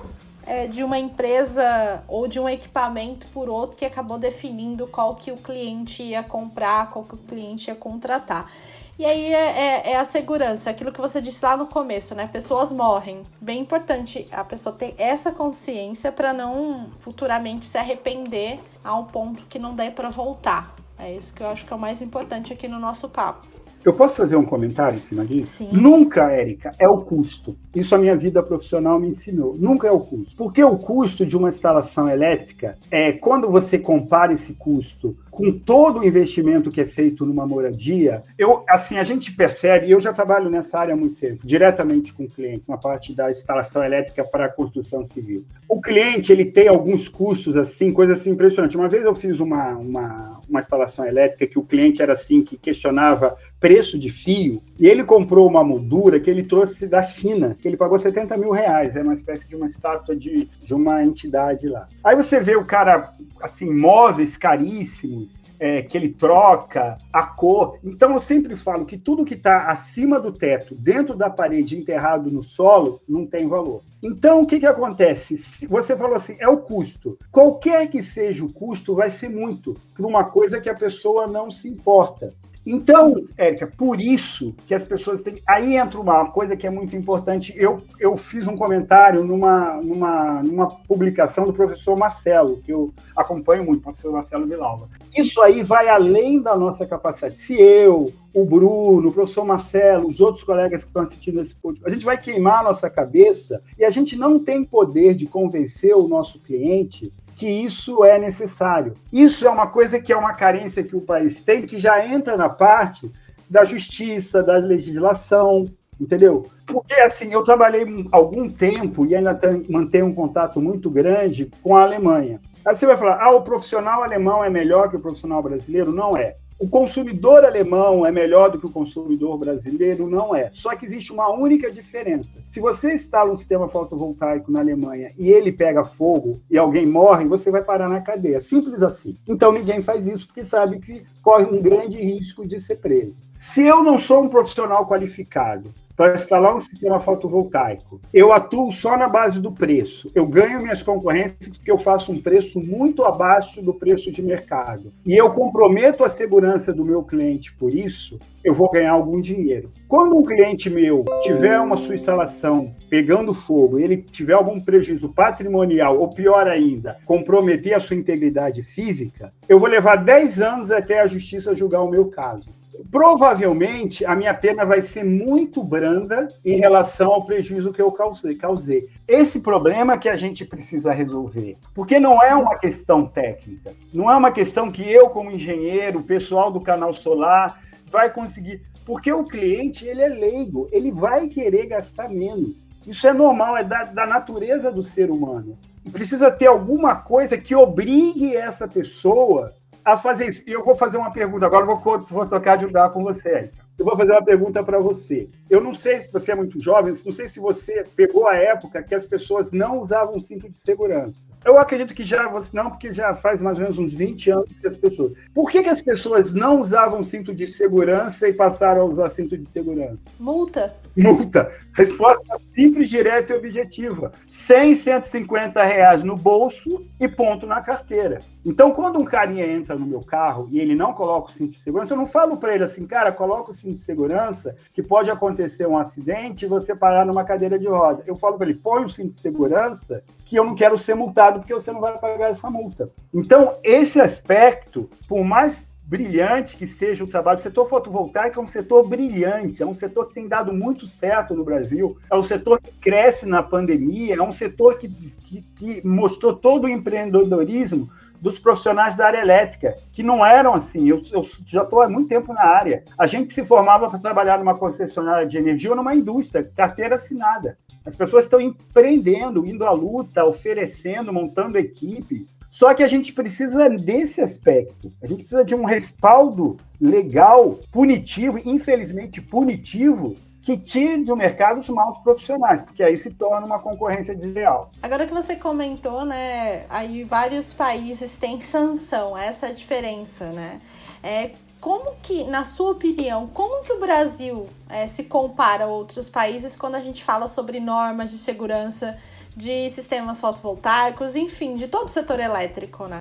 é, de uma empresa ou de um equipamento por outro que acabou definindo qual que o cliente ia comprar, qual que o cliente ia contratar. E aí é, é, é, a segurança, aquilo que você disse lá no começo, né? Pessoas morrem. Bem importante a pessoa ter essa consciência para não futuramente se arrepender a um ponto que não dê para voltar. É isso que eu acho que é o mais importante aqui no nosso papo. Eu posso fazer um comentário em cima disso? Sim. Nunca, Érica, é o custo. Isso a minha vida profissional me ensinou. Nunca é o custo. Porque o custo de uma instalação elétrica é quando você compara esse custo com todo o investimento que é feito numa moradia, eu assim a gente percebe, eu já trabalho nessa área há muito tempo, diretamente com clientes na parte da instalação elétrica para a construção civil. O cliente ele tem alguns custos assim, coisas assim impressionantes. Uma vez eu fiz uma, uma, uma instalação elétrica que o cliente era assim que questionava preço de fio e ele comprou uma moldura que ele trouxe da China, que ele pagou 70 mil reais, é uma espécie de uma estátua de, de uma entidade lá. Aí você vê o cara, assim, móveis caríssimos, é, que ele troca, a cor. Então eu sempre falo que tudo que está acima do teto, dentro da parede, enterrado no solo, não tem valor. Então o que, que acontece? Você falou assim, é o custo. Qualquer que seja o custo, vai ser muito para uma coisa que a pessoa não se importa. Então, Érica, por isso que as pessoas têm. Aí entra uma coisa que é muito importante. Eu, eu fiz um comentário numa, numa, numa publicação do professor Marcelo, que eu acompanho muito, professor Marcelo Vilalva. Isso aí vai além da nossa capacidade. Se eu, o Bruno, o professor Marcelo, os outros colegas que estão assistindo esse podcast, a gente vai queimar a nossa cabeça e a gente não tem poder de convencer o nosso cliente que isso é necessário. Isso é uma coisa que é uma carência que o país tem, que já entra na parte da justiça, da legislação, entendeu? Porque, assim, eu trabalhei algum tempo e ainda mantenho um contato muito grande com a Alemanha. Aí você vai falar, ah, o profissional alemão é melhor que o profissional brasileiro? Não é. O consumidor alemão é melhor do que o consumidor brasileiro? Não é. Só que existe uma única diferença. Se você instala um sistema fotovoltaico na Alemanha e ele pega fogo e alguém morre, você vai parar na cadeia. Simples assim. Então ninguém faz isso porque sabe que corre um grande risco de ser preso. Se eu não sou um profissional qualificado para instalar um sistema fotovoltaico. Eu atuo só na base do preço. Eu ganho minhas concorrências porque eu faço um preço muito abaixo do preço de mercado. E eu comprometo a segurança do meu cliente por isso, eu vou ganhar algum dinheiro. Quando um cliente meu tiver uma sua instalação pegando fogo, ele tiver algum prejuízo patrimonial, ou pior ainda, comprometer a sua integridade física, eu vou levar 10 anos até a justiça julgar o meu caso provavelmente a minha pena vai ser muito branda em relação ao prejuízo que eu causei. causei. Esse problema que a gente precisa resolver, porque não é uma questão técnica, não é uma questão que eu, como engenheiro, pessoal do canal solar, vai conseguir. Porque o cliente ele é leigo, ele vai querer gastar menos. Isso é normal, é da, da natureza do ser humano. E precisa ter alguma coisa que obrigue essa pessoa a fazer isso. E eu vou fazer uma pergunta agora, vou, vou trocar de lugar com você. Eu vou fazer uma pergunta para você. Eu não sei se você é muito jovem, não sei se você pegou a época que as pessoas não usavam cinto de segurança. Eu acredito que já você não, porque já faz mais ou menos uns 20 anos que as pessoas. Por que, que as pessoas não usavam cinto de segurança e passaram a usar cinto de segurança? Multa. Multa. Resposta simples, direta e objetiva. 100, 150 reais no bolso e ponto na carteira. Então, quando um carinha entra no meu carro e ele não coloca o cinto de segurança, eu não falo para ele assim, cara, coloca o cinto de segurança, que pode acontecer um acidente e você parar numa cadeira de roda. Eu falo para ele, põe o cinto de segurança, que eu não quero ser multado porque você não vai pagar essa multa. Então, esse aspecto, por mais brilhante que seja o trabalho. O setor fotovoltaico é um setor brilhante, é um setor que tem dado muito certo no Brasil, é um setor que cresce na pandemia, é um setor que, que, que mostrou todo o empreendedorismo dos profissionais da área elétrica, que não eram assim. Eu, eu já estou há muito tempo na área. A gente se formava para trabalhar numa concessionária de energia ou numa indústria, carteira assinada. As pessoas estão empreendendo, indo à luta, oferecendo, montando equipes. Só que a gente precisa desse aspecto. A gente precisa de um respaldo legal, punitivo, infelizmente punitivo, que tire do mercado os maus profissionais, porque aí se torna uma concorrência desleal. Agora que você comentou, né, aí vários países têm sanção, essa é a diferença, né? É, como que, na sua opinião, como que o Brasil é, se compara a outros países quando a gente fala sobre normas de segurança de sistemas fotovoltaicos, enfim, de todo o setor elétrico, né?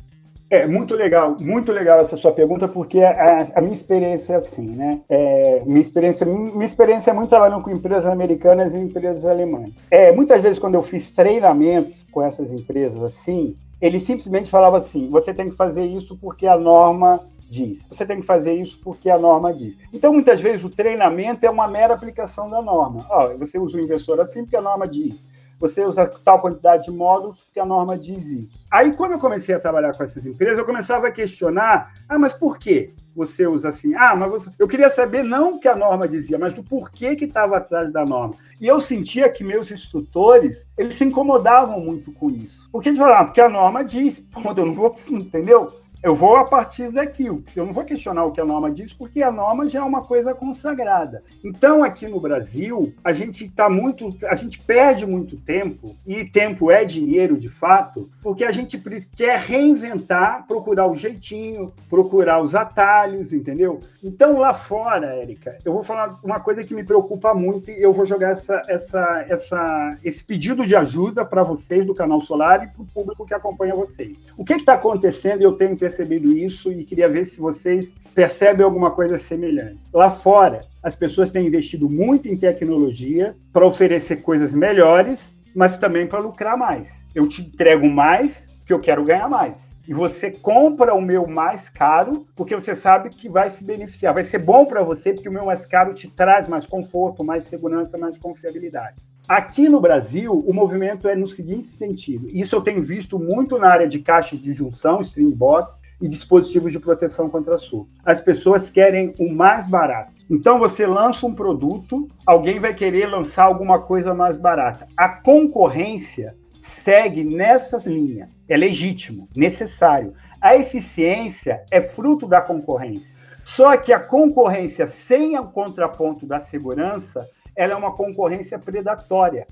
É muito legal, muito legal essa sua pergunta, porque a, a minha experiência é assim, né? É, minha, experiência, minha experiência é muito trabalhando com empresas americanas e empresas alemãs. É, muitas vezes, quando eu fiz treinamentos com essas empresas assim, eles simplesmente falavam assim: você tem que fazer isso porque a norma diz. Você tem que fazer isso porque a norma diz. Então, muitas vezes, o treinamento é uma mera aplicação da norma. Ó, você usa o inversor assim porque a norma diz. Você usa tal quantidade de módulos porque a norma diz isso. Aí, quando eu comecei a trabalhar com essas empresas, eu começava a questionar: ah, mas por quê? você usa assim. Ah, mas você... eu queria saber não o que a norma dizia, mas o porquê que estava atrás da norma. E eu sentia que meus instrutores, eles se incomodavam muito com isso. Porque eles falavam, ah, porque a norma diz, <laughs> ponto, eu não vou, entendeu? Eu vou a partir daqui. Eu não vou questionar o que a norma diz, porque a norma já é uma coisa consagrada. Então, aqui no Brasil, a gente está muito. A gente perde muito tempo, e tempo é dinheiro de fato, porque a gente quer reinventar, procurar o jeitinho, procurar os atalhos, entendeu? Então, lá fora, Érica, eu vou falar uma coisa que me preocupa muito e eu vou jogar essa, essa, essa, esse pedido de ajuda para vocês do canal Solar e para o público que acompanha vocês. O que está acontecendo? Eu tenho percebido isso e queria ver se vocês percebem alguma coisa semelhante. Lá fora, as pessoas têm investido muito em tecnologia para oferecer coisas melhores, mas também para lucrar mais. Eu te entrego mais que eu quero ganhar mais. E você compra o meu mais caro porque você sabe que vai se beneficiar. Vai ser bom para você porque o meu mais caro te traz mais conforto, mais segurança, mais confiabilidade. Aqui no Brasil, o movimento é no seguinte sentido. Isso eu tenho visto muito na área de caixas de junção, string bots e dispositivos de proteção contra surto. As pessoas querem o mais barato. Então você lança um produto, alguém vai querer lançar alguma coisa mais barata. A concorrência segue nessa linha. É legítimo, necessário. A eficiência é fruto da concorrência. Só que a concorrência sem o contraponto da segurança ela é uma concorrência predatória.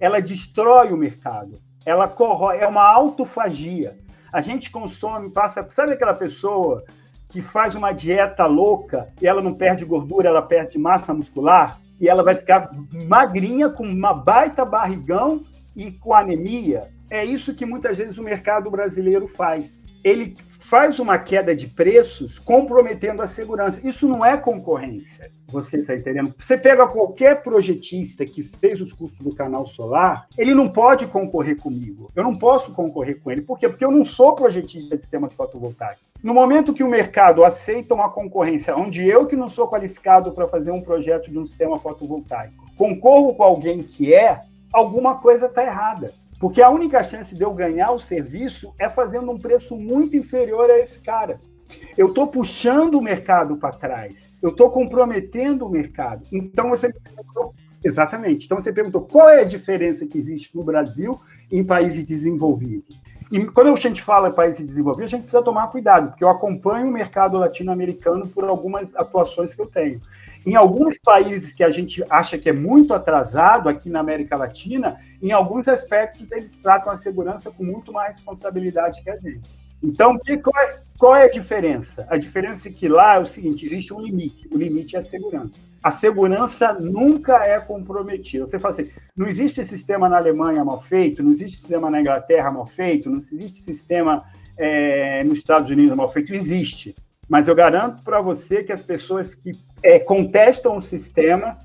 Ela destrói o mercado. Ela corrói, é uma autofagia. A gente consome, passa, sabe aquela pessoa que faz uma dieta louca e ela não perde gordura, ela perde massa muscular e ela vai ficar magrinha com uma baita barrigão e com anemia? É isso que muitas vezes o mercado brasileiro faz. Ele faz uma queda de preços comprometendo a segurança. Isso não é concorrência. Você está entendendo? Você pega qualquer projetista que fez os custos do canal solar, ele não pode concorrer comigo. Eu não posso concorrer com ele. Por quê? Porque eu não sou projetista de sistema de fotovoltaico. No momento que o mercado aceita uma concorrência, onde eu que não sou qualificado para fazer um projeto de um sistema fotovoltaico, concorro com alguém que é, alguma coisa está errada. Porque a única chance de eu ganhar o serviço é fazendo um preço muito inferior a esse cara. Eu estou puxando o mercado para trás. Eu estou comprometendo o mercado. Então você perguntou, exatamente. Então você perguntou qual é a diferença que existe no Brasil em países desenvolvidos. E quando a gente fala em países desenvolvidos, a gente precisa tomar cuidado, porque eu acompanho o mercado latino-americano por algumas atuações que eu tenho. Em alguns países que a gente acha que é muito atrasado aqui na América Latina, em alguns aspectos eles tratam a segurança com muito mais responsabilidade que a gente. Então, qual é, qual é a diferença? A diferença é que lá é o seguinte: existe um limite. O limite é a segurança a segurança nunca é comprometida. Você fala assim, não existe sistema na Alemanha mal feito, não existe sistema na Inglaterra mal feito, não existe sistema é, nos Estados Unidos mal feito. Existe. Mas eu garanto para você que as pessoas que é, contestam o sistema,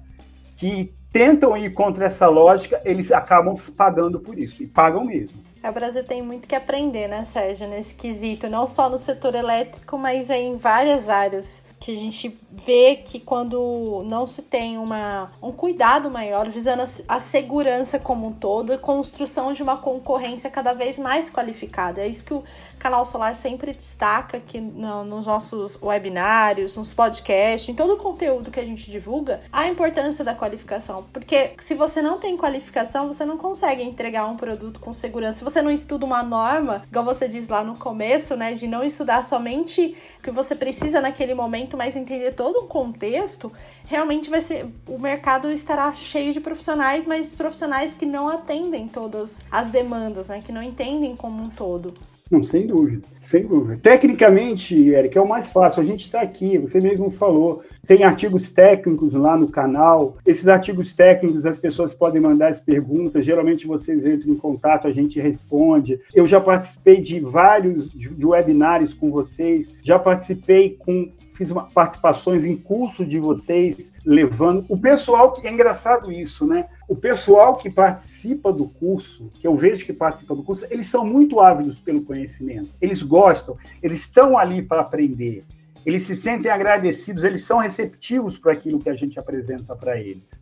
que tentam ir contra essa lógica, eles acabam pagando por isso, e pagam mesmo. É, o Brasil tem muito que aprender, né, Sérgio, nesse quesito, não só no setor elétrico, mas em várias áreas que a gente vê que quando não se tem uma, um cuidado maior visando a, a segurança como um todo e construção de uma concorrência cada vez mais qualificada. É isso que o Canal Solar sempre destaca aqui no, nos nossos webinários, nos podcasts, em todo o conteúdo que a gente divulga, a importância da qualificação. Porque se você não tem qualificação, você não consegue entregar um produto com segurança. Se você não estuda uma norma, igual você diz lá no começo, né, de não estudar somente o que você precisa naquele momento, mas entender todo o contexto, realmente vai ser o mercado estará cheio de profissionais, mas profissionais que não atendem todas as demandas, né, que não entendem como um todo. Não, sem dúvida, sem dúvida. Tecnicamente, Eric, é o mais fácil. A gente está aqui, você mesmo falou. Tem artigos técnicos lá no canal. Esses artigos técnicos, as pessoas podem mandar as perguntas. Geralmente vocês entram em contato, a gente responde. Eu já participei de vários de webinários com vocês. Já participei com fiz uma, participações em curso de vocês, levando. O pessoal, que é engraçado isso, né? O pessoal que participa do curso, que eu vejo que participa do curso, eles são muito ávidos pelo conhecimento. Eles gostam, eles estão ali para aprender. eles se sentem agradecidos, eles são receptivos para aquilo que a gente apresenta para eles.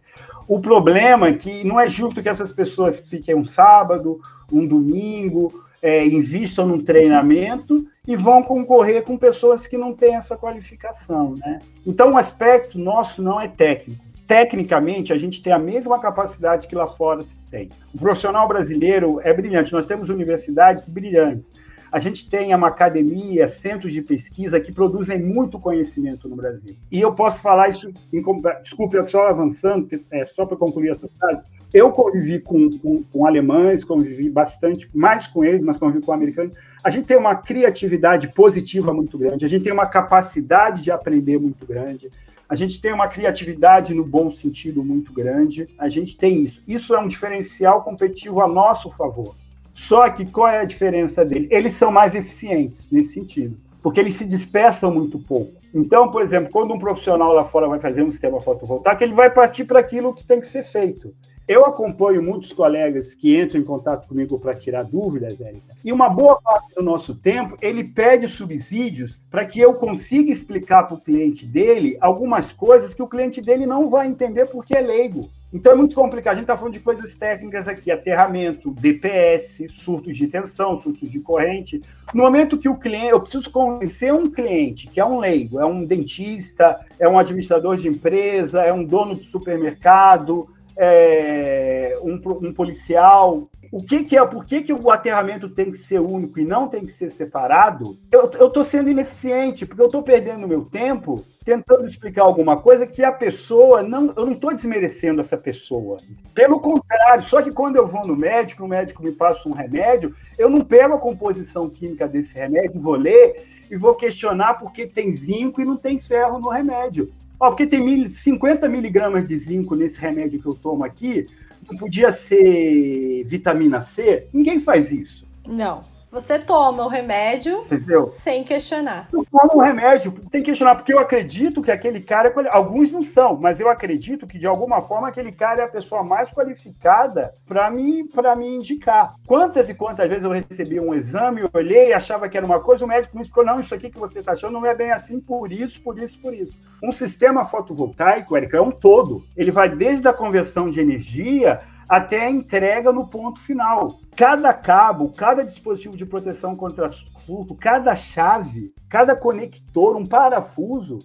O problema é que não é justo que essas pessoas fiquem um sábado, um domingo, é, invistam num treinamento e vão concorrer com pessoas que não têm essa qualificação. Né? Então, o aspecto nosso não é técnico. Tecnicamente, a gente tem a mesma capacidade que lá fora se tem. O profissional brasileiro é brilhante, nós temos universidades brilhantes. A gente tem uma academia, centros de pesquisa que produzem muito conhecimento no Brasil. E eu posso falar isso, em, desculpe, só avançando, é, só para concluir essa frase, eu convivi com, com, com, alemães, convivi bastante, mais com eles, mas convivi com americanos. A gente tem uma criatividade positiva muito grande, a gente tem uma capacidade de aprender muito grande, a gente tem uma criatividade no bom sentido muito grande, a gente tem isso. Isso é um diferencial competitivo a nosso favor. Só que qual é a diferença dele? Eles são mais eficientes nesse sentido, porque eles se dispersam muito pouco. Então, por exemplo, quando um profissional lá fora vai fazer um sistema fotovoltaico, ele vai partir para aquilo que tem que ser feito. Eu acompanho muitos colegas que entram em contato comigo para tirar dúvidas, Érica, e uma boa parte do nosso tempo ele pede subsídios para que eu consiga explicar para o cliente dele algumas coisas que o cliente dele não vai entender porque é leigo. Então é muito complicado. A gente está falando de coisas técnicas aqui, aterramento, DPS, surtos de tensão, surtos de corrente. No momento que o cliente, eu preciso convencer um cliente que é um leigo, é um dentista, é um administrador de empresa, é um dono de supermercado, é, um, um, policial. O que, que, é? Por que, que o aterramento tem que ser único e não tem que ser separado? Eu estou sendo ineficiente, porque eu estou perdendo meu tempo tentando explicar alguma coisa que a pessoa não. Eu não estou desmerecendo essa pessoa. Pelo contrário, só que quando eu vou no médico, o médico me passa um remédio, eu não pego a composição química desse remédio, vou ler e vou questionar porque tem zinco e não tem ferro no remédio. Ó, porque tem mil, 50 miligramas de zinco nesse remédio que eu tomo aqui, não podia ser vitamina C? Ninguém faz isso. Não. Você toma o remédio Entendeu? sem questionar. Eu tomo o remédio sem questionar, porque eu acredito que aquele cara. É alguns não são, mas eu acredito que de alguma forma aquele cara é a pessoa mais qualificada para me, me indicar. Quantas e quantas vezes eu recebi um exame, eu olhei, achava que era uma coisa, o médico me explicou: não, isso aqui que você está achando não é bem assim, por isso, por isso, por isso. Um sistema fotovoltaico, Érica, é um todo. Ele vai desde a conversão de energia até a entrega no ponto final. Cada cabo, cada dispositivo de proteção contra furto, cada chave, cada conector, um parafuso,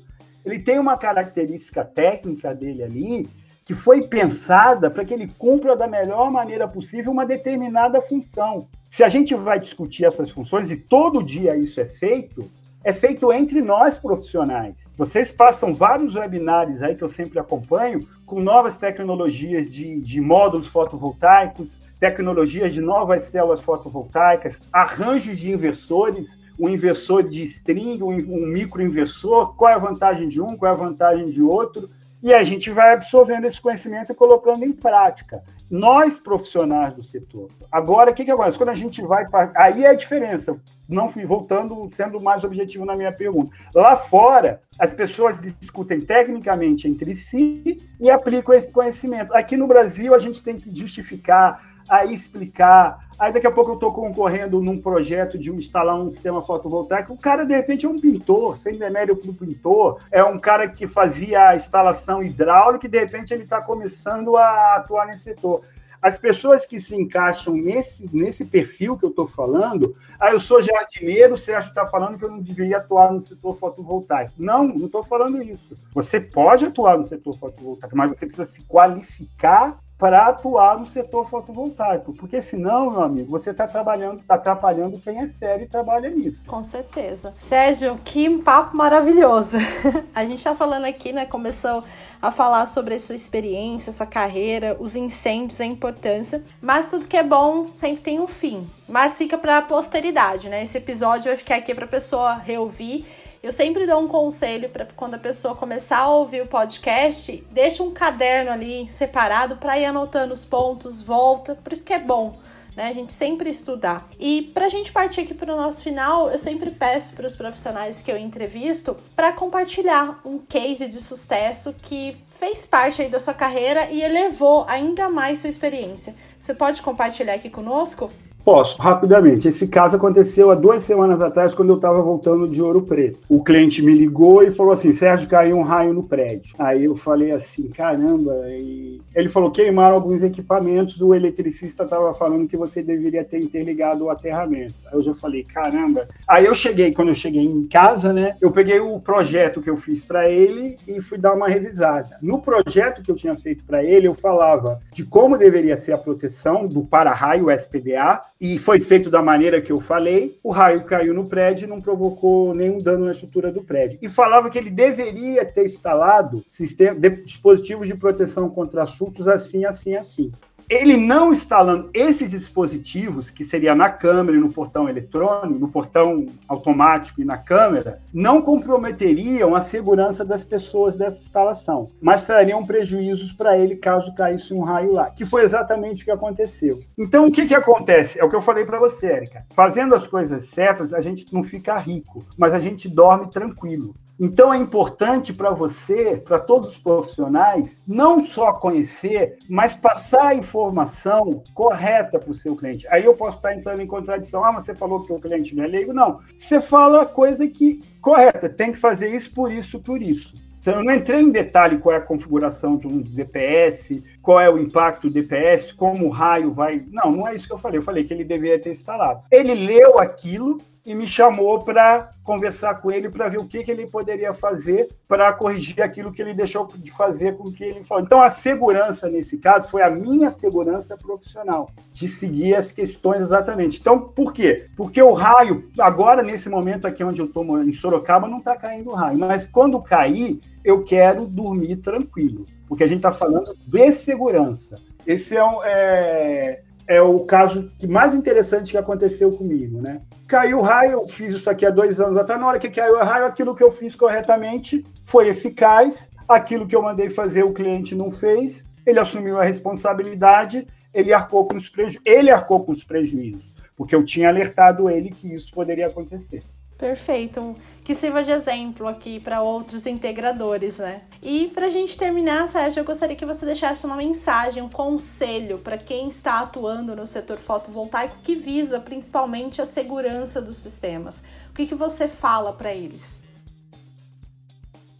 ele tem uma característica técnica dele ali que foi pensada para que ele cumpra da melhor maneira possível uma determinada função. Se a gente vai discutir essas funções, e todo dia isso é feito, é feito entre nós profissionais. Vocês passam vários webinários aí que eu sempre acompanho com novas tecnologias de, de módulos fotovoltaicos, tecnologias de novas células fotovoltaicas, arranjos de inversores, um inversor de string, um, microinversor, qual é a vantagem de um, qual é a vantagem de outro, e a gente vai absorvendo esse conhecimento e colocando em prática. Nós, profissionais do setor. Agora, o que, que acontece? Quando a gente vai. Para... Aí é a diferença não fui voltando, sendo mais objetivo na minha pergunta. Lá fora, as pessoas discutem tecnicamente entre si e aplicam esse conhecimento. Aqui no Brasil, a gente tem que justificar, aí explicar. Aí daqui a pouco eu estou concorrendo num projeto de instalar um sistema fotovoltaico. O cara, de repente, é um pintor, sem demérito para o pintor. É um cara que fazia a instalação hidráulica e, de repente, ele está começando a atuar nesse setor. As pessoas que se encaixam nesse, nesse perfil que eu estou falando, ah, eu sou jardineiro, o Sérgio está falando que eu não deveria atuar no setor fotovoltaico. Não, não estou falando isso. Você pode atuar no setor fotovoltaico, mas você precisa se qualificar para atuar no setor fotovoltaico, porque senão, meu amigo, você está trabalhando, está atrapalhando quem é sério e trabalha nisso. Com certeza. Sérgio, que papo maravilhoso. <laughs> A gente está falando aqui, né? Começou a falar sobre a sua experiência, sua carreira, os incêndios, a importância. Mas tudo que é bom sempre tem um fim. Mas fica para a posteridade, né? Esse episódio vai ficar aqui para a pessoa reouvir. Eu sempre dou um conselho para quando a pessoa começar a ouvir o podcast, deixa um caderno ali separado para ir anotando os pontos, volta. Por isso que é bom né? A gente sempre estudar. E para a gente partir aqui para o nosso final, eu sempre peço para os profissionais que eu entrevisto para compartilhar um case de sucesso que fez parte aí da sua carreira e elevou ainda mais sua experiência. Você pode compartilhar aqui conosco? Posso, rapidamente. Esse caso aconteceu há duas semanas atrás, quando eu estava voltando de Ouro Preto. O cliente me ligou e falou assim: Sérgio, caiu um raio no prédio. Aí eu falei assim: caramba. E ele falou: queimaram alguns equipamentos, o eletricista estava falando que você deveria ter interligado o aterramento. Aí eu já falei: caramba. Aí eu cheguei, quando eu cheguei em casa, né, eu peguei o projeto que eu fiz para ele e fui dar uma revisada. No projeto que eu tinha feito para ele, eu falava de como deveria ser a proteção do para-raio SPDA e foi feito da maneira que eu falei. O raio caiu no prédio e não provocou nenhum dano na estrutura do prédio. E falava que ele deveria ter instalado sistema, dispositivos de proteção contra surtos assim, assim, assim ele não instalando esses dispositivos, que seria na câmera e no portão eletrônico, no portão automático e na câmera, não comprometeriam a segurança das pessoas dessa instalação, mas trariam prejuízos para ele caso caísse um raio lá, que foi exatamente o que aconteceu. Então, o que, que acontece? É o que eu falei para você, Érica. Fazendo as coisas certas, a gente não fica rico, mas a gente dorme tranquilo. Então é importante para você, para todos os profissionais, não só conhecer, mas passar a informação correta para o seu cliente. Aí eu posso estar entrando em contradição. Ah, mas você falou que o cliente não é leigo? Não. Você fala a coisa que correta, tem que fazer isso por isso, por isso. Eu não entrei em detalhe qual é a configuração de um DPS, qual é o impacto do DPS, como o raio vai. Não, não é isso que eu falei. Eu falei que ele deveria ter instalado. Ele leu aquilo e me chamou para conversar com ele para ver o que, que ele poderia fazer para corrigir aquilo que ele deixou de fazer com que ele falou. Então, a segurança nesse caso foi a minha segurança profissional, de seguir as questões exatamente. Então, por quê? Porque o raio, agora nesse momento aqui onde eu estou em Sorocaba, não está caindo raio, mas quando cair, eu quero dormir tranquilo, porque a gente está falando de segurança. Esse é, um, é é o caso que mais interessante que aconteceu comigo, né? Caiu o raio, eu fiz isso aqui há dois anos atrás. Na hora que caiu o raio, aquilo que eu fiz corretamente foi eficaz. Aquilo que eu mandei fazer, o cliente não fez. Ele assumiu a responsabilidade. Ele arcou com os prejuízos. Ele arcou com os prejuízos, porque eu tinha alertado ele que isso poderia acontecer. Perfeito. Que sirva de exemplo aqui para outros integradores, né? E para a gente terminar, Sérgio, eu gostaria que você deixasse uma mensagem, um conselho para quem está atuando no setor fotovoltaico que visa principalmente a segurança dos sistemas. O que, que você fala para eles?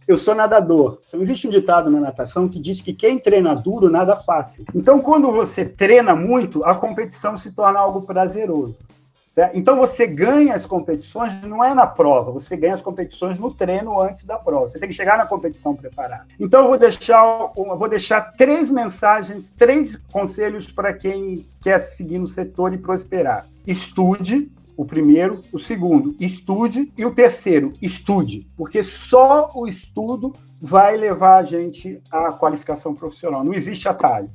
Eu sou nadador. Existe um ditado na natação que diz que quem treina duro nada fácil. Então, quando você treina muito, a competição se torna algo prazeroso. Né? Então você ganha as competições não é na prova, você ganha as competições no treino antes da prova. Você tem que chegar na competição preparado. Então eu vou deixar, eu vou deixar três mensagens, três conselhos para quem quer seguir no setor e prosperar. Estude, o primeiro, o segundo, estude e o terceiro, estude, porque só o estudo vai levar a gente à qualificação profissional. Não existe atalho.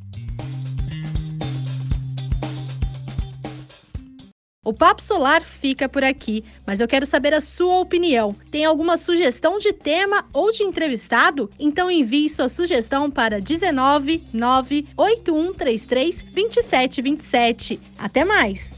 O Papo Solar fica por aqui, mas eu quero saber a sua opinião. Tem alguma sugestão de tema ou de entrevistado? Então envie sua sugestão para 19 98133 2727. Até mais!